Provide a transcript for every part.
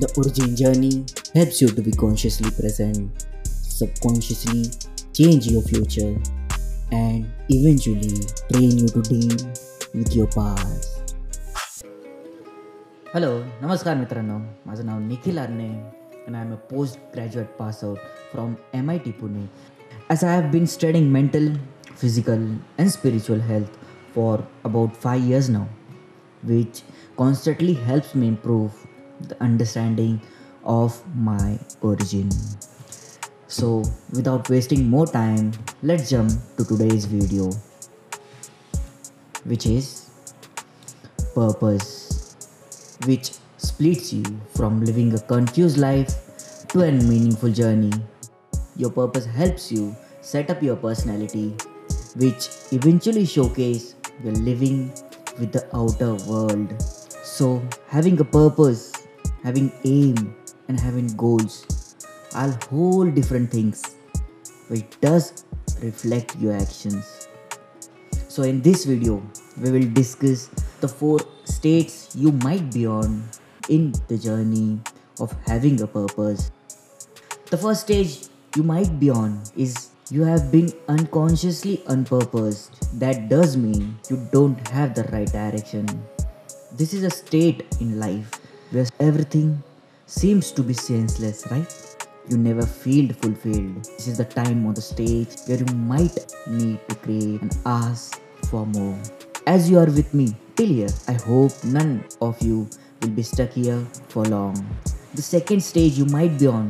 The origin journey helps you to be consciously present, subconsciously change your future, and eventually train you to deal with your past. Hello नमस्कार मित्रांनो माझं नाव Nikhil आर्ने and I am a postgraduate pass out from MIT Pune. As I have been studying mental, physical, and spiritual health for about five years now, which constantly helps me improve the understanding of my origin. So, without wasting more time, let's jump to today's video, which is purpose which splits you from living a confused life to a meaningful journey. Your purpose helps you set up your personality, which eventually showcase your living with the outer world. So, having a purpose, having aim, and having goals are whole different things, which does reflect your actions. So, in this video, we will discuss the four states you might be on in the journey of having a purpose. The first stage you might be on is you have been unconsciously unpurposed. That does mean you don't have the right direction. This is a state in life where everything seems to be senseless, right? You never feel fulfilled. This is the time on the stage where you might need to crave and ask for more. As you are with me till here, I hope none of you will be stuck here for long. The second stage you might be on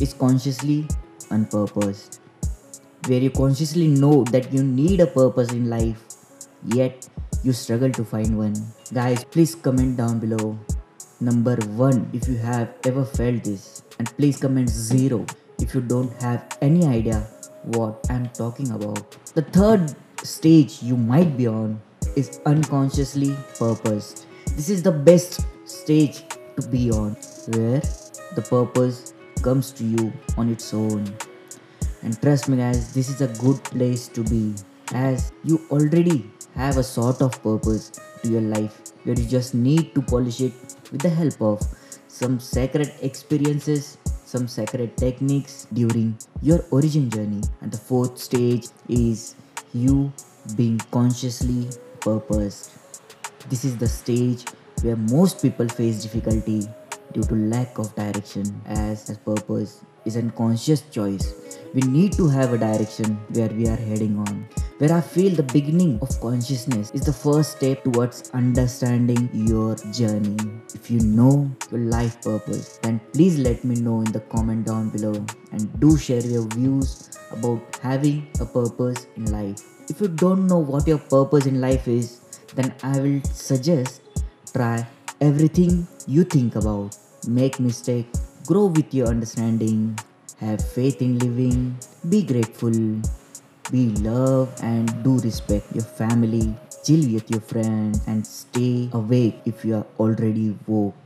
is consciously unpurposed, where you consciously know that you need a purpose in life, yet you struggle to find one. Guys, please comment down below number one if you have ever felt this, and please comment zero if you don't have any idea what I'm talking about. The third stage you might be on is unconsciously purposed. This is the best stage to be on, where the purpose comes to you on its own. And trust me, guys, this is a good place to be as you already have a sort of purpose to your life where you just need to polish it with the help of some sacred experiences, some sacred techniques during your origin journey. And the fourth stage is you being consciously purposed. This is the stage where most people face difficulty due to lack of direction as, as purpose is a conscious choice. We need to have a direction where we are heading on. Where I feel the beginning of consciousness is the first step towards understanding your journey. If you know your life purpose, then please let me know in the comment down below and do share your views about having a purpose in life. If you don't know what your purpose in life is, then I will suggest try everything you think about. Make mistake, grow with your understanding, have faith in living, be grateful, be love and do respect your family, chill with your friends and stay awake if you are already woke.